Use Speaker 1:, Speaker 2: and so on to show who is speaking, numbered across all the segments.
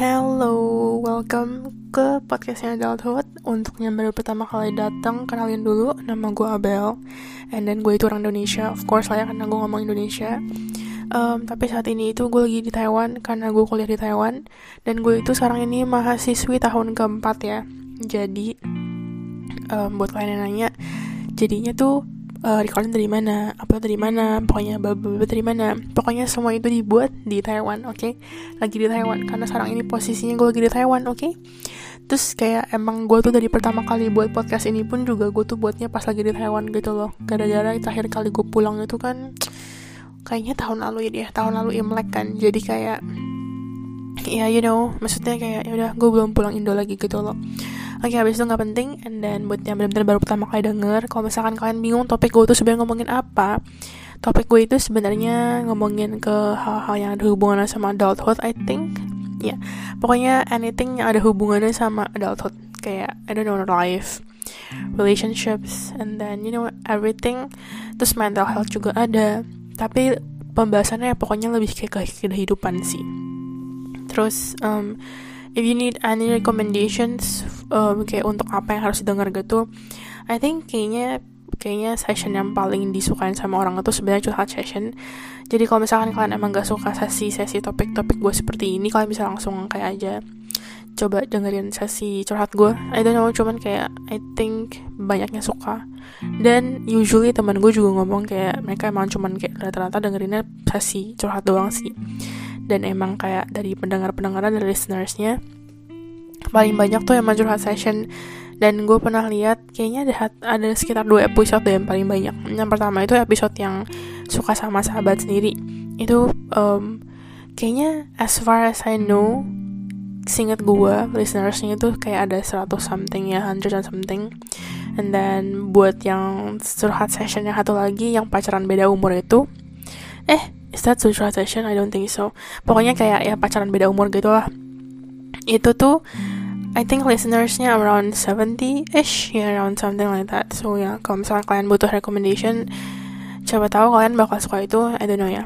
Speaker 1: Hello, welcome ke podcastnya Adulthood. Untuk yang baru pertama kali datang, kenalin dulu Nama gue Abel And then gue itu orang Indonesia. Of course lah ya, karena gue ngomong Indonesia. Um, Tapi saat ini itu gue lagi di Taiwan Karena gue kuliah di Taiwan. Dan gue itu sekarang ini mahasiswi tahun keempat ya. Jadi, um, buat kalian yang nanya Jadinya tuh uh, recording dari mana, upload dari mana, pokoknya bab dari mana. Pokoknya semua itu dibuat di Taiwan, oke? Okay? Lagi di Taiwan karena sekarang ini posisinya gue lagi di Taiwan, oke? Okay? Terus kayak emang gue tuh dari pertama kali buat podcast ini pun juga gue tuh buatnya pas lagi di Taiwan gitu loh. Gara-gara terakhir kali gue pulang itu kan kayaknya tahun lalu ya dia, tahun lalu Imlek kan. Jadi kayak ya you know, maksudnya kayak ya udah gue belum pulang Indo lagi gitu loh Oke, okay, habis itu nggak penting. And then buat yang benar-benar baru pertama kali denger, kalau misalkan kalian bingung topik gue tuh sebenarnya ngomongin apa, topik gue itu sebenarnya ngomongin ke hal-hal yang ada hubungannya sama adulthood, I think. Ya, yeah. pokoknya anything yang ada hubungannya sama adulthood, kayak I don't know life, relationships, and then you know everything. Terus mental health juga ada, tapi pembahasannya pokoknya lebih kayak kehidupan sih. Terus um, if you need any recommendations um, kayak untuk apa yang harus didengar gitu I think kayaknya kayaknya session yang paling disukain sama orang itu sebenarnya curhat session. Jadi kalau misalkan kalian emang gak suka sesi sesi topik-topik gue seperti ini kalian bisa langsung kayak aja. Coba dengerin sesi curhat gue I don't know cuman kayak I think banyaknya suka. Dan usually teman gue juga ngomong kayak mereka emang cuman kayak rata-rata dengerinnya sesi curhat doang sih dan emang kayak dari pendengar-pendengaran dari listenersnya paling banyak tuh yang curhat session. Dan gue pernah lihat kayaknya ada ada sekitar dua episode yang paling banyak. Yang pertama itu episode yang suka sama sahabat sendiri. Itu um, kayaknya as far as I know singet gue listenersnya itu kayak ada 100 something ya 100 and something. And then buat yang curhat session yang satu lagi yang pacaran beda umur itu eh is that social session I don't think so. Pokoknya kayak ya pacaran beda umur gitu lah. Itu tuh I think listenersnya around 70-ish ya yeah, around something like that. So ya yeah, kalau misalnya kalian butuh recommendation coba tahu kalian bakal suka itu I don't know ya.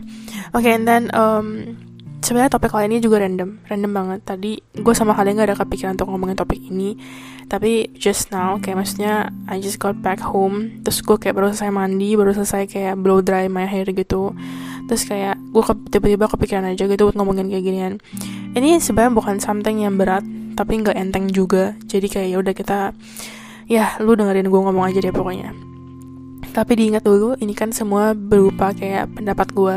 Speaker 1: Oke okay, and then um, sebenarnya topik kali ini juga random random banget. Tadi gue sama kalian gak ada kepikiran untuk ngomongin topik ini. Tapi just now kayak maksudnya I just got back home. Terus gue kayak baru selesai mandi baru selesai kayak blow dry my hair gitu terus kayak gue tiba-tiba kepikiran aja gitu buat ngomongin kayak ginian. Ini sebenarnya bukan something yang berat tapi nggak enteng juga. Jadi kayak ya udah kita ya lu dengerin gue ngomong aja deh pokoknya. Tapi diingat dulu ini kan semua berupa kayak pendapat gue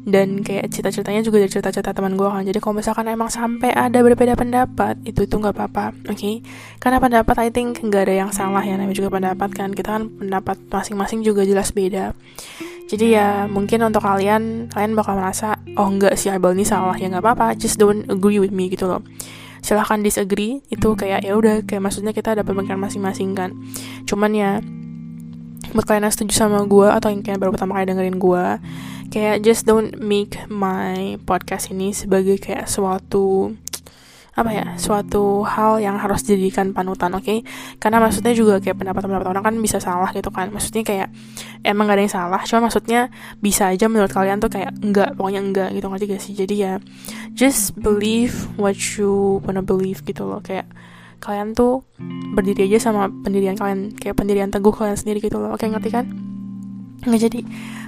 Speaker 1: dan kayak cerita-ceritanya juga dari cerita-cerita teman gue kan. Jadi kalau misalkan emang sampai ada berbeda pendapat itu itu nggak apa-apa oke? Okay? karena pendapat I think nggak ada yang salah ya. Namanya juga pendapat kan. Kita kan pendapat masing-masing juga jelas beda jadi ya mungkin untuk kalian kalian bakal merasa oh enggak si Abel ini salah. Ya nggak apa-apa just don't agree with me gitu loh. Silahkan disagree itu kayak ya udah kayak maksudnya kita ada pemikiran masing-masing kan. Cuman ya buat kalian yang setuju sama gue atau yang kayak baru pertama kali dengerin gue kayak just don't make my podcast ini sebagai kayak suatu apa ya suatu hal yang harus dijadikan panutan oke? Okay? karena maksudnya juga kayak pendapat-pendapat orang kan bisa salah gitu kan. Maksudnya kayak emang gak ada yang salah cuma maksudnya bisa aja menurut kalian tuh kayak enggak pokoknya enggak gitu ngerti gak sih? Jadi ya just believe what you wanna believe gitu loh. Kayak kalian tuh berdiri aja sama pendirian kalian kayak pendirian teguh kalian sendiri gitu loh. Oke okay, ngerti kan? Nggak jadi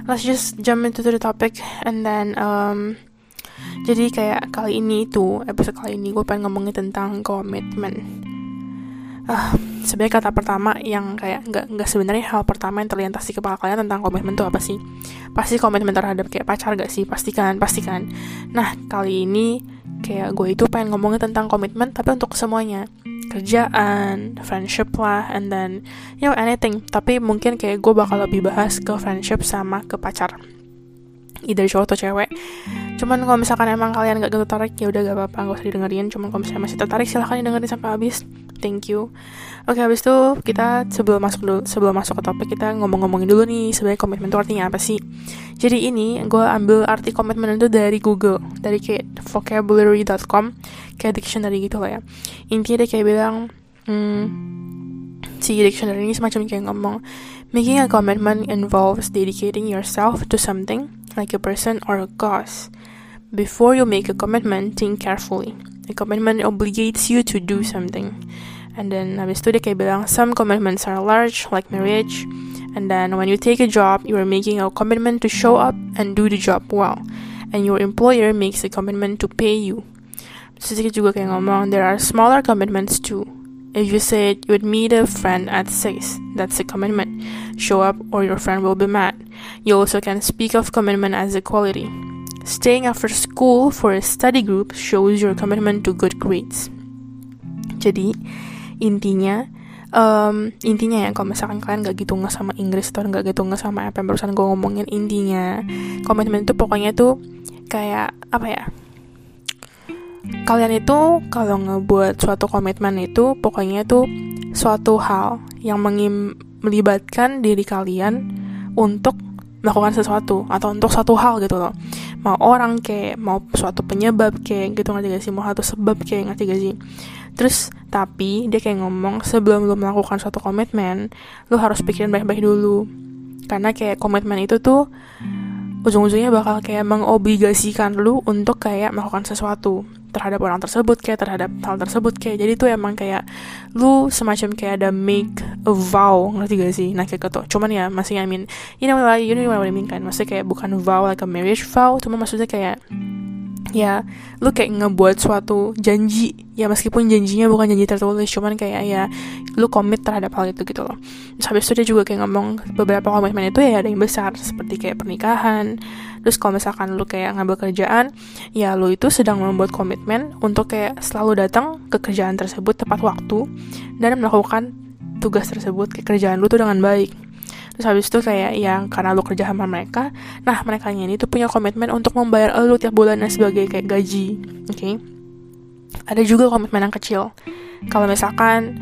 Speaker 1: let's just jump into the topic and then um, jadi kayak kali ini tuh episode kali ini gue pengen ngomongin tentang komitmen uh, sebenarnya kata pertama yang kayak nggak nggak sebenarnya hal pertama yang terlintas di kepala kalian tentang komitmen tuh apa sih? Pasti komitmen terhadap kayak pacar gak sih? Pastikan pastikan. Nah kali ini kayak gue itu pengen ngomongin tentang komitmen tapi untuk semuanya. Kerjaan, friendship lah, and then you know anything. Tapi mungkin kayak gue bakal lebih bahas ke friendship sama ke pacar. Either cowok atau cewek. Cuman kalau misalkan emang kalian gak tertarik ya udah gak apa-apa gak usah didengerin. Cuman kalau misalnya masih tertarik silahkan dengerin sampai habis. Thank you. Oke habis itu kita sebelum masuk dulu sebelum masuk ke topik kita ngomong-ngomongin dulu nih sebenarnya komitmen itu artinya apa sih? Jadi ini gue ambil arti komitmen itu dari Google dari kayak vocabulary.com kayak dictionary gitu lah ya. Intinya dia kayak bilang hmm, si dictionary ini semacam kayak ngomong making a commitment involves dedicating yourself to something like a person or a cause. Before you make a commitment, think carefully. a commitment obligates you to do something. And then habis itu dia kayak bilang some commitments are large like marriage. And then when you take a job you are making a commitment to show up and do the job well. And your employer makes a commitment to pay you. Terus dia juga kayak ngomong there are smaller commitments too if you said you would meet a friend at 6, that's a commitment. Show up or your friend will be mad. You also can speak of commitment as a quality. Staying after school for a study group shows your commitment to good grades. Jadi, intinya um, intinya ya kalau misalkan kalian gak gitu nggak sama Inggris atau gak gitu nggak sama apa yang barusan gue ngomongin intinya komitmen itu pokoknya tuh kayak apa ya kalian itu kalau ngebuat suatu komitmen itu pokoknya itu suatu hal yang melibatkan diri kalian untuk melakukan sesuatu atau untuk suatu hal gitu loh. Mau orang kayak mau suatu penyebab kayak gitu ngerti gak sih? Mau satu sebab kayak ngerti gak sih? Terus tapi dia kayak ngomong sebelum lo melakukan suatu komitmen lo harus pikirin baik-baik dulu. Karena kayak komitmen itu tuh ujung-ujungnya bakal kayak mengobligasikan lu untuk kayak melakukan sesuatu terhadap orang tersebut kayak terhadap hal tersebut kayak jadi tuh emang kayak lu semacam kayak ada make a vow ngerti gak sih? Nah kayak gitu. Cuman ya masih I mean you know like you know what I mean kan? Maksudnya kayak bukan vow like a marriage vow cuma maksudnya kayak ya lu kayak ngebuat suatu janji ya meskipun janjinya bukan janji tertulis cuman kayak ya lu komit terhadap hal itu gitu loh. Terus habis itu dia juga kayak ngomong beberapa komitmen itu ya ada yang besar seperti kayak pernikahan. Terus kalau misalkan lu kayak ngambil kerjaan ya lu itu sedang membuat komitmen untuk kayak selalu datang ke kerjaan tersebut tepat waktu dan melakukan tugas tersebut ke kerjaan lu tuh dengan baik terus habis itu kayak yang karena lu kerja sama mereka nah mereka ini tuh punya komitmen untuk membayar lu tiap bulannya sebagai kayak gaji oke? Okay? ada juga komitmen yang kecil. Kalau misalkan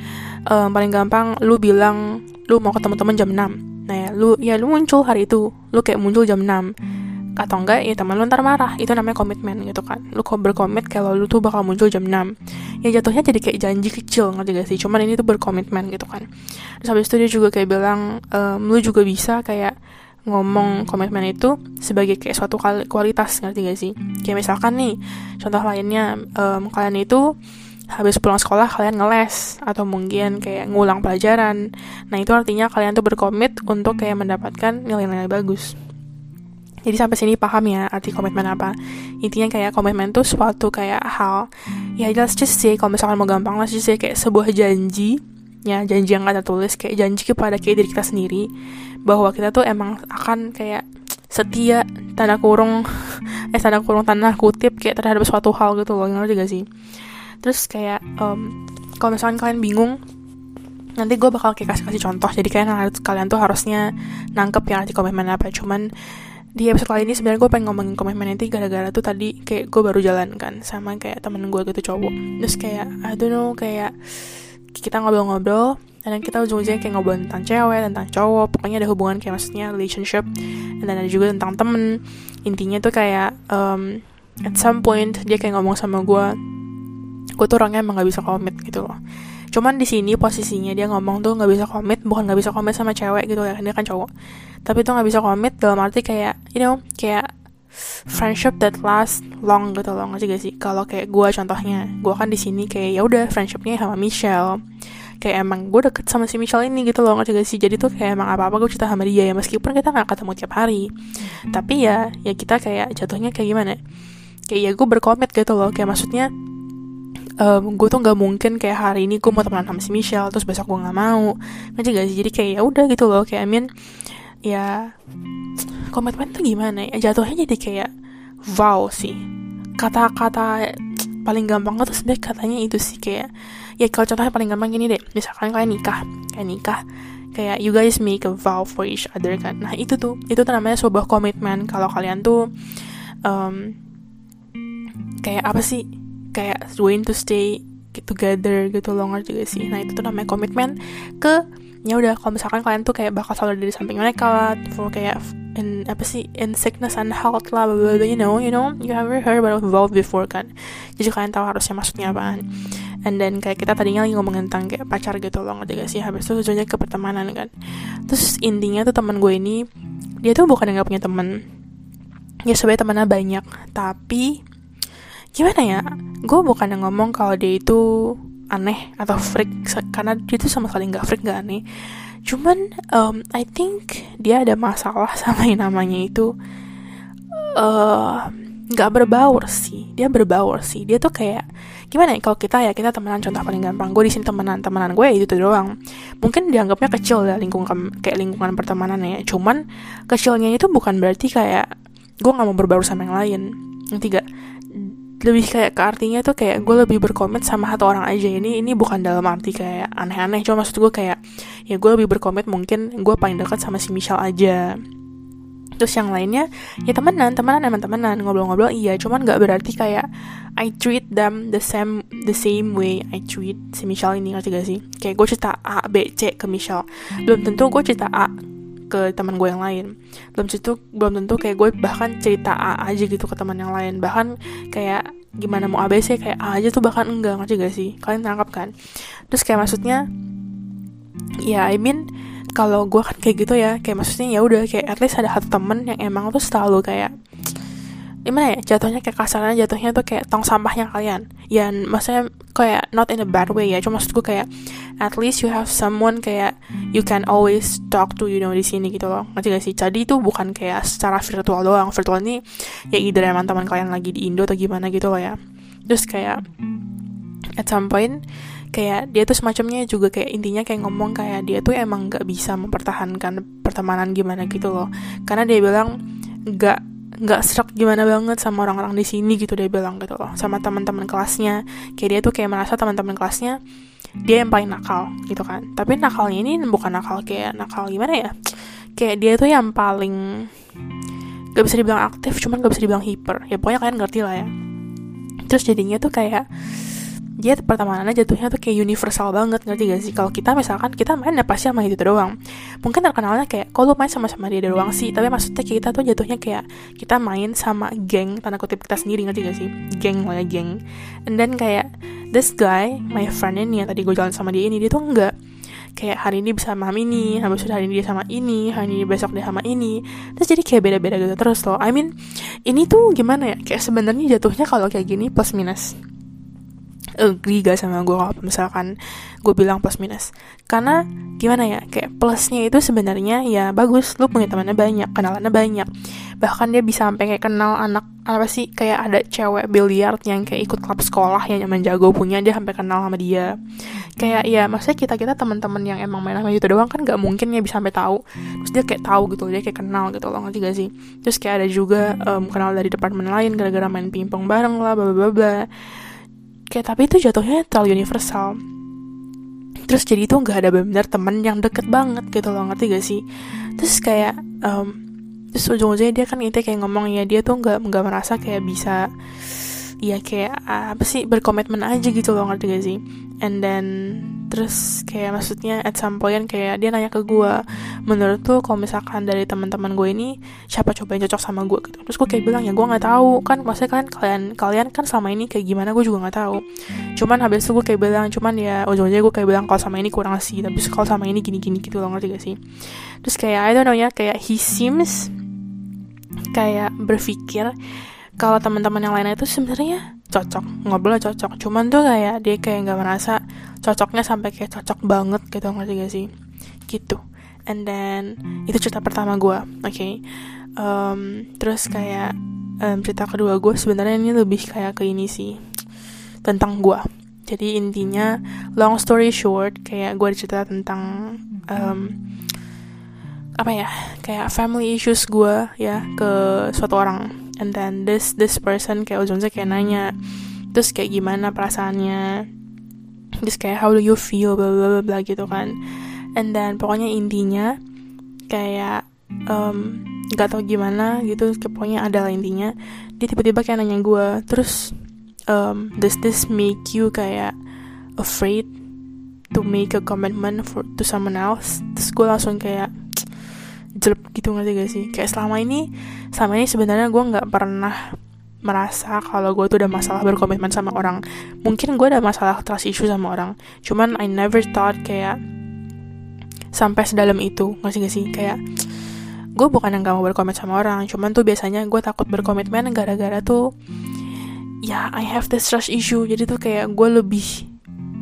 Speaker 1: um, paling gampang lu bilang lu mau ketemu teman jam 6 nah ya lu ya lu muncul hari itu. Lu kayak muncul jam 6 atau enggak ya teman lu ntar marah. Itu namanya komitmen gitu kan. Lu kok berkomit kalau lu tuh bakal muncul jam 6 ya jatuhnya jadi kayak janji kecil ngerti gak sih? Cuman ini tuh berkomitmen gitu kan. Terus habis itu dia juga kayak bilang um, lu juga bisa kayak ngomong komitmen itu sebagai kayak suatu kualitas ngerti gak sih? Kayak misalkan nih contoh lainnya um, kalian itu habis pulang sekolah kalian ngeles atau mungkin kayak ngulang pelajaran. Nah itu artinya kalian tuh berkomit untuk kayak mendapatkan nilai-nilai bagus jadi sampai sini paham ya arti komitmen apa. Intinya kayak komitmen tuh suatu kayak hal. Ya let's just say kalau misalkan mau gampang let's just say kayak sebuah janji ya janji yang gak tertulis kayak janji kepada kayak diri kita sendiri bahwa kita tuh emang akan kayak setia tanda kurung eh tanda kurung tanda kutip kayak terhadap suatu hal gitu loh ngerti gak sih terus kayak um, kalau misalkan kalian bingung nanti gue bakal kayak kasih kasih contoh jadi kalian harus kalian tuh harusnya nangkep ya arti komitmen apa cuman di episode kali ini sebenarnya gue pengen ngomongin komitmen nanti gara-gara tuh tadi kayak gue baru jalan kan sama kayak temen gue gitu cowok. Terus kayak I don't know kayak kita ngobrol-ngobrol dan kita ujung-ujungnya kayak ngobrol tentang cewek tentang cowok pokoknya ada hubungan kayak maksudnya relationship dan ada juga tentang temen. Intinya tuh kayak um, at some point dia kayak ngomong sama gue gue tuh orangnya emang gak bisa komit gitu loh cuman di sini posisinya dia ngomong tuh nggak bisa komit bukan nggak bisa komit sama cewek gitu ya dia kan cowok. Tapi tuh nggak bisa komit dalam arti kayak you know kayak friendship that last long gitu loh nggak sih? Kalau kayak gue contohnya gue kan di sini kayak ya udah friendshipnya sama Michelle. Kayak emang gue deket sama si Michelle ini gitu loh ngerti gak sih? Jadi tuh kayak emang apa apa gue cerita sama dia ya meskipun kita nggak ketemu tiap hari. Tapi ya ya kita kayak jatuhnya kayak gimana? Kayak ya gue berkomit gitu loh kayak maksudnya um, gue tuh nggak mungkin kayak hari ini gue mau temenan sama si Michelle terus besok gue nggak mau. Ngerti gak sih? Jadi kayak ya udah gitu loh kayak I mean ya komitmen tuh gimana ya? Jatuhnya jadi kayak wow sih. Kata-kata paling gampang tuh sebenarnya katanya itu sih kayak ya kalau contohnya paling gampang gini deh. Misalkan kalian nikah kayak nikah kayak you guys make a vow for each other kan. Nah itu tuh itu tuh namanya sebuah komitmen. Kalau kalian tuh um, kayak apa sih kayak going to stay together gitu loh ngerti gak sih. Nah itu tuh namanya komitmen ke ya udah kalau misalkan kalian tuh kayak bakal selalu dari samping mereka lah for kayak in apa sih in sickness and health lah blah, blah, blah, you know you know you have heard about vow before kan. Jadi kalian tahu harusnya maksudnya apaan. And then kayak kita tadinya lagi ngomongin tentang kayak pacar gitu loh ngerti gak sih. Habis itu tujuannya ke pertemanan kan. Terus intinya tuh teman gue ini dia tuh bukan yang gak punya temen. Ya sebenarnya temannya banyak tapi gimana ya? Gue bukan yang ngomong kalau dia itu aneh atau freak. Karena dia tuh sama sekali nggak freak nggak aneh. Cuman um, I think dia ada masalah sama yang namanya itu nggak uh, berbaur sih. Dia berbaur sih. Dia tuh kayak gimana ya? Kalau kita ya kita temenan contoh paling gampang. Gue di sini temenan temenan gue ya itu tuh doang. Mungkin dianggapnya kecil ya lingkungan kayak lingkungan pertemanan ya. Cuman kecilnya itu bukan berarti kayak gue nggak mau berbaur sama yang lain. Yang tiga lebih kayak ke artinya tuh kayak gue lebih berkomit sama satu orang aja. Ini ini bukan dalam arti kayak aneh-aneh cuma maksud gue kayak ya gue lebih berkomit mungkin gue paling dekat sama si Michelle aja. Terus yang lainnya ya temenan temenan emang temenan ngobrol-ngobrol iya cuman nggak berarti kayak I treat them the same the same way I treat si Michelle ini ngerti gak sih? Kayak gue cerita A B C ke Michelle. Belum tentu gue cerita A ke teman gue yang lain. Belum tentu belum tentu kayak gue bahkan cerita A aja gitu ke teman yang lain. Bahkan kayak gimana mau ABC kayak A aja tuh bahkan enggak ngerti gak sih? Kalian tangkap kan? Terus kayak maksudnya ya I mean kalau gue kan kayak gitu ya. Kayak maksudnya ya udah kayak at least ada satu temen yang emang tuh selalu kayak gimana ya? Jatuhnya kayak kasarnya jatuhnya tuh kayak tong sampahnya kalian. Ya maksudnya kayak not in a bad way ya cuma maksud gue kayak at least you have someone kayak you can always talk to you know di sini gitu loh. Ngerti gak sih? Jadi itu bukan kayak secara virtual doang. Virtual ini ya either emang teman kalian lagi di Indo atau gimana gitu loh ya. Terus kayak at some point kayak dia tuh semacamnya juga kayak intinya kayak ngomong kayak dia tuh emang gak bisa mempertahankan pertemanan gimana gitu loh. Karena dia bilang gak nggak serak gimana banget sama orang-orang di sini gitu dia bilang gitu loh sama teman-teman kelasnya. Kayak dia tuh kayak merasa teman-teman kelasnya dia yang paling nakal gitu kan. Tapi nakalnya ini bukan nakal kayak nakal gimana ya? Kayak dia tuh yang paling gak bisa dibilang aktif cuman gak bisa dibilang hiper. Ya pokoknya kalian ngerti lah ya. Terus jadinya tuh kayak dia pertemanannya jatuhnya tuh kayak universal banget ngerti gak sih? Kalau kita misalkan kita main ya pasti sama itu doang mungkin terkenalnya kayak kalau main sama-sama dia doang sih? Tapi maksudnya kita tuh jatuhnya kayak kita main sama geng tanda kutip kita sendiri ngerti gak sih? Geng lah ya geng. And then kayak this guy my friend ini yang tadi gue jalan sama dia ini dia tuh enggak kayak hari ini bisa sama ini, habis itu hari ini dia sama ini, hari ini besok dia sama ini, terus jadi kayak beda-beda gitu terus loh. I mean, ini tuh gimana ya? Kayak sebenarnya jatuhnya kalau kayak gini plus minus agree gak sama gue kalau misalkan gue bilang plus minus. Karena gimana ya kayak plusnya itu sebenarnya ya bagus lu punya temannya banyak kenalannya banyak. Bahkan dia bisa sampai kayak kenal anak apa sih kayak ada cewek biliar yang kayak ikut klub sekolah yang nyaman jago punya dia sampai kenal sama dia. Kayak ya maksudnya kita kita teman-teman yang emang main sama itu doang kan gak mungkin ya bisa sampai tahu. Terus dia kayak tahu gitu dia kayak kenal gitu loh ngerti gak sih? Terus kayak ada juga um, kenal dari departemen lain gara-gara main pingpong bareng lah bla bla bla kayak tapi itu jatuhnya terlalu universal. Terus jadi itu nggak ada benar temen yang deket banget gitu loh ngerti gak sih? Terus kayak um, terus ujung-ujungnya dia kan intinya kayak ngomong ya dia tuh nggak nggak merasa kayak bisa ya kayak apa sih berkomitmen aja gitu loh ngerti gak sih? And then terus kayak maksudnya at some point kayak dia nanya ke gue menurut tuh kalau misalkan dari teman-teman gue ini siapa coba yang cocok sama gue gitu. Terus gue kayak bilang ya gue nggak tahu. Kan maksudnya kan kalian kalian kan sama ini kayak gimana gue juga nggak tahu. Cuman habis itu gue kayak bilang cuman ya ujung-ujungnya gue kayak bilang kalau sama ini kurang sih tapi kalau sama ini gini-gini gitu loh ngerti gak sih? Terus kayak I don't know ya kayak he seems kayak berpikir kalau teman-teman yang lainnya itu sebenarnya cocok ngobrol cocok. Cuman tuh kayak dia kayak nggak merasa cocoknya sampai kayak cocok banget gitu ngerti gak sih? Gitu. And then itu cerita pertama gue oke? Okay. um, terus kayak um, cerita kedua gue sebenarnya ini lebih kayak ke ini sih tentang gue jadi intinya long story short kayak gue cerita tentang um, apa ya? Kayak family issues gue ya ke suatu orang and then this this person kayak ujungnya kayak nanya terus kayak gimana perasaannya? Terus kayak how do you feel bla bla bla gitu kan. And then pokoknya intinya kayak um, nggak tahu gimana gitu pokoknya adalah intinya dia tiba-tiba kayak nanya gue terus um, does this make you kayak afraid to make a commitment for to someone else? Terus gue langsung kayak jelek gitu ngerti gak sih? Kayak selama ini selama ini sebenarnya gue nggak pernah merasa kalau gue tuh udah masalah berkomitmen sama orang. Mungkin gue ada masalah trust issue sama orang. Cuman I never thought kayak sampai sedalam itu ngerti gak sih? Kayak gue bukan yang gak mau berkomitmen sama orang. Cuman tuh biasanya gue takut berkomitmen gara-gara tuh ya I have this trust issue. Jadi tuh kayak gue lebih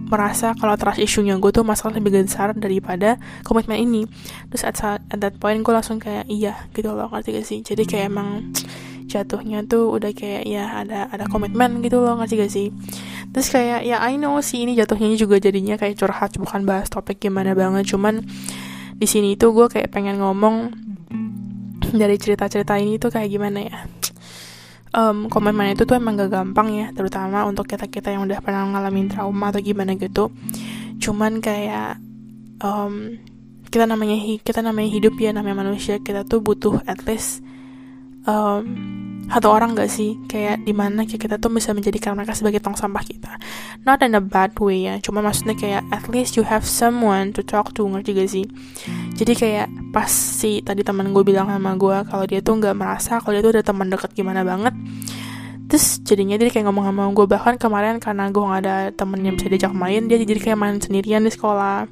Speaker 1: merasa kalau trust issue-nya gue tuh masalah lebih besar daripada komitmen ini. Terus at, at that point gue langsung kayak iya gitu loh ngerti gak sih? Jadi kayak emang jatuhnya tuh udah kayak ya ada ada komitmen gitu loh ngerti gak sih? Terus kayak ya I know sih ini jatuhnya juga jadinya kayak curhat bukan bahas topik gimana banget. Cuman di sini tuh gue kayak pengen ngomong dari cerita-cerita ini tuh kayak gimana ya um, komitmen itu tuh emang gak gampang ya terutama untuk kita kita yang udah pernah ngalamin trauma atau gimana gitu. Cuman kayak um, kita namanya kita namanya hidup ya namanya manusia kita tuh butuh at least um, satu orang gak sih? Kayak di mana kayak kita tuh bisa menjadikan mereka sebagai tong sampah kita. Not in a bad way ya cuma maksudnya kayak at least you have someone to talk to ngerti gak sih? Jadi kayak pas si tadi teman gue bilang sama gue kalau dia tuh nggak merasa kalau dia tuh ada teman deket gimana banget terus jadinya dia kayak ngomong sama gue bahkan kemarin karena gue gak ada temen yang bisa diajak main dia jadi kayak main sendirian di sekolah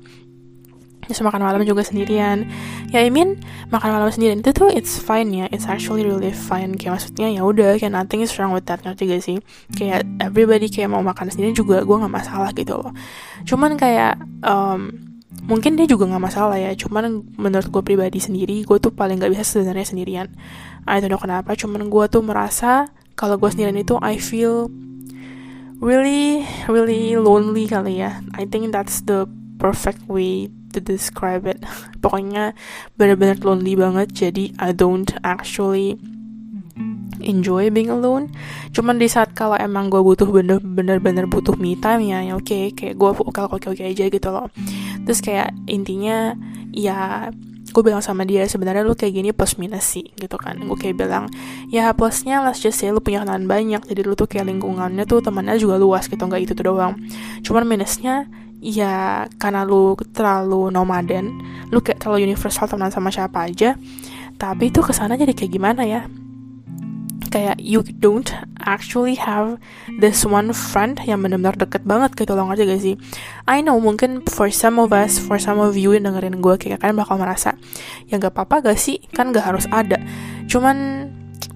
Speaker 1: terus makan malam juga sendirian. Ya I mean makan malam sendirian itu tuh it's fine ya. It's actually really fine. Kayak maksudnya ya udah kayak nothing is wrong with that. Ngerti gak sih? Kayak everybody kayak mau makan sendiri juga gue nggak masalah gitu loh. Cuman kayak um, mungkin dia juga nggak masalah ya. Cuman menurut gue pribadi sendiri gue tuh paling nggak bisa sebenarnya sendirian. I don't know kenapa cuman gue tuh merasa kalau gue sendirian itu I feel really really lonely kali ya. I think that's the perfect way to describe it. Pokoknya bener-bener lonely banget jadi I don't actually enjoy being alone. Cuman di saat kalau emang gue butuh bener-bener bener butuh me time ya ya oke okay, kayak gue vokal oke oke aja gitu loh. Terus kayak intinya ya gue bilang sama dia sebenarnya lu kayak gini plus minus sih gitu kan. Gue kayak bilang ya plusnya let's just say lu punya kenalan banyak jadi lu tuh kayak lingkungannya tuh temannya juga luas gitu. Nggak itu tuh doang. Cuman minusnya ya karena lu terlalu nomaden lu kayak terlalu universal teman sama siapa aja tapi itu ke sana jadi kayak gimana ya kayak you don't actually have this one friend yang benar-benar deket banget gitu loh ngerti gak sih? I know mungkin for some of us for some of you yang dengerin gue kayak kalian bakal merasa ya gak apa-apa gak sih? Kan gak harus ada. Cuman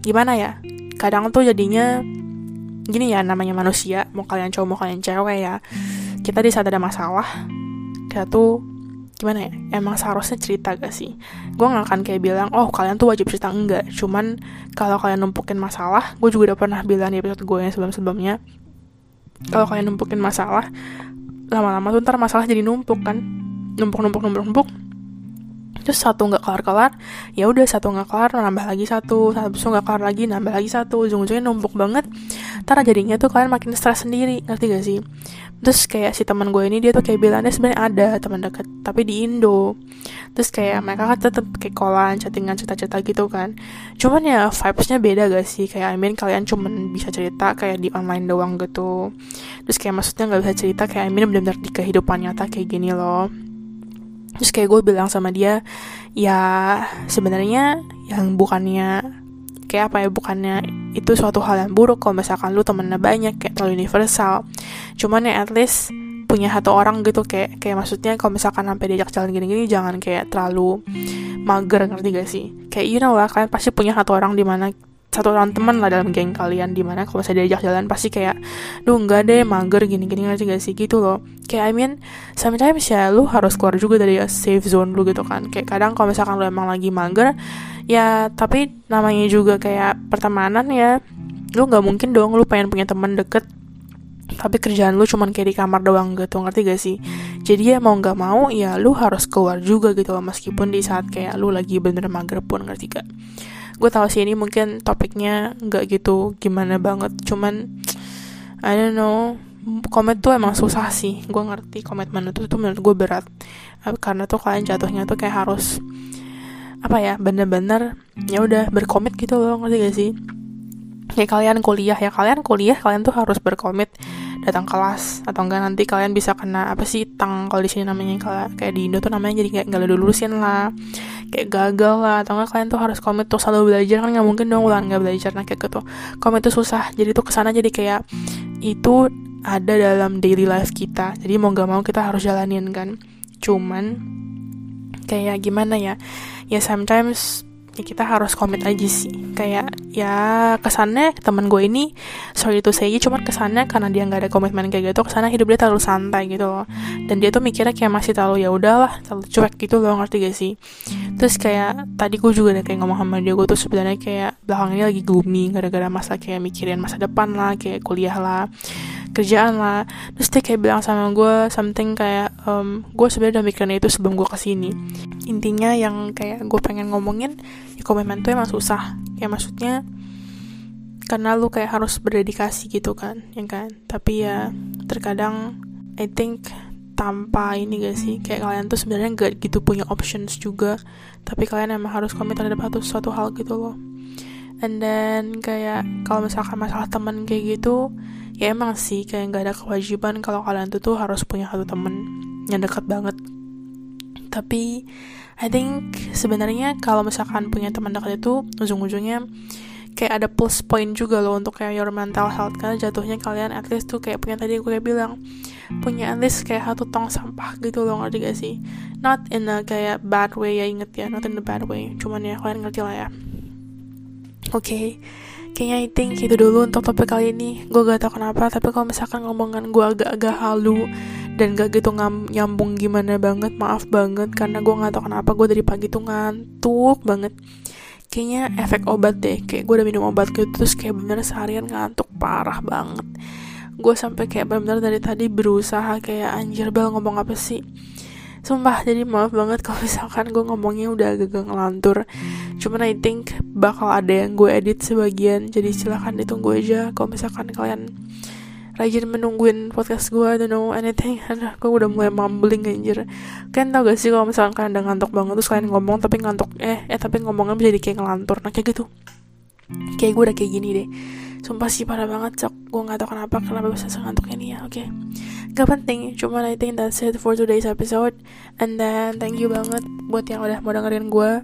Speaker 1: gimana ya? Kadang tuh jadinya gini ya namanya manusia mau kalian cowok mau kalian cewek ya kita di saat ada masalah kita tuh gimana ya emang seharusnya cerita gak sih? Gue gak akan kayak bilang oh kalian tuh wajib cerita. Enggak. Cuman kalau kalian numpukin masalah gue juga udah pernah bilang di episode gue yang sebelum sebelumnya kalau kalian numpukin masalah lama-lama tuh ntar masalah jadi numpuk kan. Numpuk numpuk numpuk numpuk. Terus satu nggak kelar kelar ya udah satu nggak kelar nambah lagi satu. Satu nggak kelar lagi nambah lagi satu. Ujung-ujungnya numpuk banget. Ntar jadinya tuh kalian makin stres sendiri ngerti gak sih terus kayak si teman gue ini dia tuh kayak bilang dia sebenarnya ada teman dekat tapi di Indo. Terus kayak mereka kan tetap kayak kolan chattingan cerita-cerita gitu kan. Cuman ya vibesnya beda gak sih? Kayak I mean kalian cuman bisa cerita kayak di online doang gitu. Terus kayak maksudnya nggak bisa cerita kayak I mean benar-benar di kehidupan nyata kayak gini loh. Terus kayak gue bilang sama dia ya sebenarnya yang bukannya kayak apa ya bukannya itu suatu hal yang buruk kalau misalkan lu temennya banyak kayak terlalu universal. Cuman ya at least punya satu orang gitu kayak kayak maksudnya kalau misalkan sampai diajak jalan gini-gini jangan kayak terlalu mager ngerti gak sih? Kayak you know lah kalian pasti punya satu orang di mana satu orang teman lah dalam geng kalian di mana kalau saya diajak jalan pasti kayak duh enggak deh mager gini gini ngerti gak sih? Gitu loh. Kayak I mean sometimes ya lu harus keluar juga dari safe zone lu gitu kan. Kayak kadang kalau misalkan lu emang lagi mager ya tapi namanya juga kayak pertemanan ya. Lu nggak mungkin dong lu pengen punya teman deket tapi kerjaan lu cuman kayak di kamar doang gitu ngerti gak sih? Jadi ya mau nggak mau ya lu harus keluar juga gitu loh meskipun di saat kayak lu lagi bener mager pun ngerti gak gue tahu sih ini mungkin topiknya nggak gitu gimana banget cuman I don't know komit tuh emang susah sih. Gue ngerti komitmen itu tuh menurut gue berat karena tuh kalian jatuhnya tuh kayak harus apa ya bener-bener ya udah berkomit gitu loh ngerti gak sih? Kayak kalian kuliah ya kalian kuliah kalian tuh harus berkomit datang kelas atau enggak nanti kalian bisa kena apa sih tang kalau di sini namanya kalau kayak di Indo tuh namanya jadi kayak nggak lulusin lah kayak gagal lah. Atau enggak kalian tuh harus komit tuh selalu belajar kan nggak mungkin dong ulang nggak belajar. Nah kayak gitu. Komit tuh susah. Jadi tuh ke sana jadi kayak itu ada dalam daily life kita. Jadi mau nggak mau kita harus jalanin kan. Cuman kayak gimana ya? Ya sometimes ya kita harus komit aja sih. Kayak ya kesannya temen gue ini sorry itu saya cuman kesannya karena dia nggak ada komitmen kayak gitu kesannya hidup dia terlalu santai gitu loh. Dan dia tuh mikirnya kayak masih terlalu ya udahlah terlalu cuek gitu loh ngerti gak sih? Terus kayak tadi gue juga udah kayak ngomong sama dia gue tuh sebenarnya kayak belakang ini lagi gloomy gara-gara masa kayak mikirin masa depan lah kayak kuliah lah kerjaan lah. Terus dia kayak bilang sama gue something kayak um, gue sebenarnya udah mikirin itu sebelum gue ke sini. Intinya yang kayak gue pengen ngomongin ya komitmen tuh emang susah. Kayak maksudnya karena lu kayak harus berdedikasi gitu kan ya kan? Tapi ya terkadang I think tanpa ini gak sih? Kayak kalian tuh sebenarnya gak gitu punya options juga. Tapi kalian emang harus komit terhadap satu suatu hal gitu loh. And then kayak kalau misalkan masalah temen kayak gitu ya emang sih kayak nggak ada kewajiban kalau kalian tuh tuh harus punya satu temen yang dekat banget. Tapi I think sebenarnya kalau misalkan punya teman dekat itu ujung-ujungnya kayak ada plus point juga loh untuk kayak your mental health. Karena jatuhnya kalian at least tuh kayak punya tadi gue bilang punya at least kayak satu tong sampah gitu loh ngerti gak sih? Not in a kayak bad way ya inget ya not in a bad way. Cuman ya kalian ngerti lah ya. Oke. okay kayaknya I think itu dulu untuk topik kali ini. Gue gak tau kenapa tapi kalau misalkan ngomongan gue agak-agak halu dan gak gitu nyambung gimana banget maaf banget karena gue gak tau kenapa gue dari pagi tuh ngantuk banget. Kayaknya efek obat deh kayak gue udah minum obat gitu terus kayak bener seharian ngantuk parah banget. Gue sampai kayak bener-bener dari tadi berusaha kayak anjir bel ngomong apa sih Sumpah, jadi maaf banget kalau misalkan gue ngomongnya udah agak ngelantur. Cuman I think bakal ada yang gue edit sebagian, jadi silahkan ditunggu aja kalau misalkan kalian rajin menungguin podcast gue, I don't know anything. Aduh, gue udah mulai mumbling anjir. Kalian tau gak sih kalau misalkan kalian udah ngantuk banget terus kalian ngomong tapi ngantuk eh eh tapi ngomongnya jadi kayak ngelantur. Nah kayak gitu. Kayak gue udah kayak gini deh sumpah sih parah banget cok gue nggak tahu kenapa kenapa bisa sengantuk ini ya oke okay. Gak penting cuman I think that's it for today's episode. And then thank you banget buat yang udah mau dengerin gue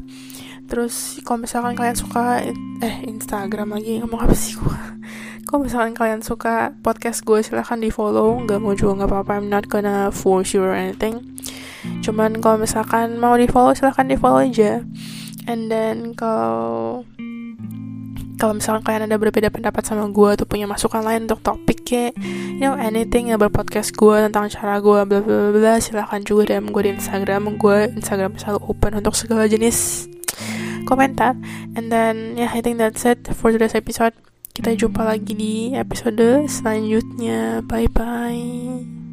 Speaker 1: terus kalau misalkan kalian suka eh Instagram lagi ngomong apa sih gue kalau misalkan kalian suka podcast gue silahkan di follow nggak mau juga nggak apa-apa. I'm not gonna force you or anything. Cuman kalau misalkan mau di follow silahkan di follow aja. And then kalau kalau misalkan kalian ada berbeda pendapat sama gue atau punya masukan lain untuk topik kayak you know anything yang berpodcast gue tentang cara gue bla bla bla silahkan juga DM gue di Instagram. Gue Instagram selalu open untuk segala jenis komentar. And then yeah I think that's it for today's episode. Kita jumpa lagi di episode selanjutnya. Bye bye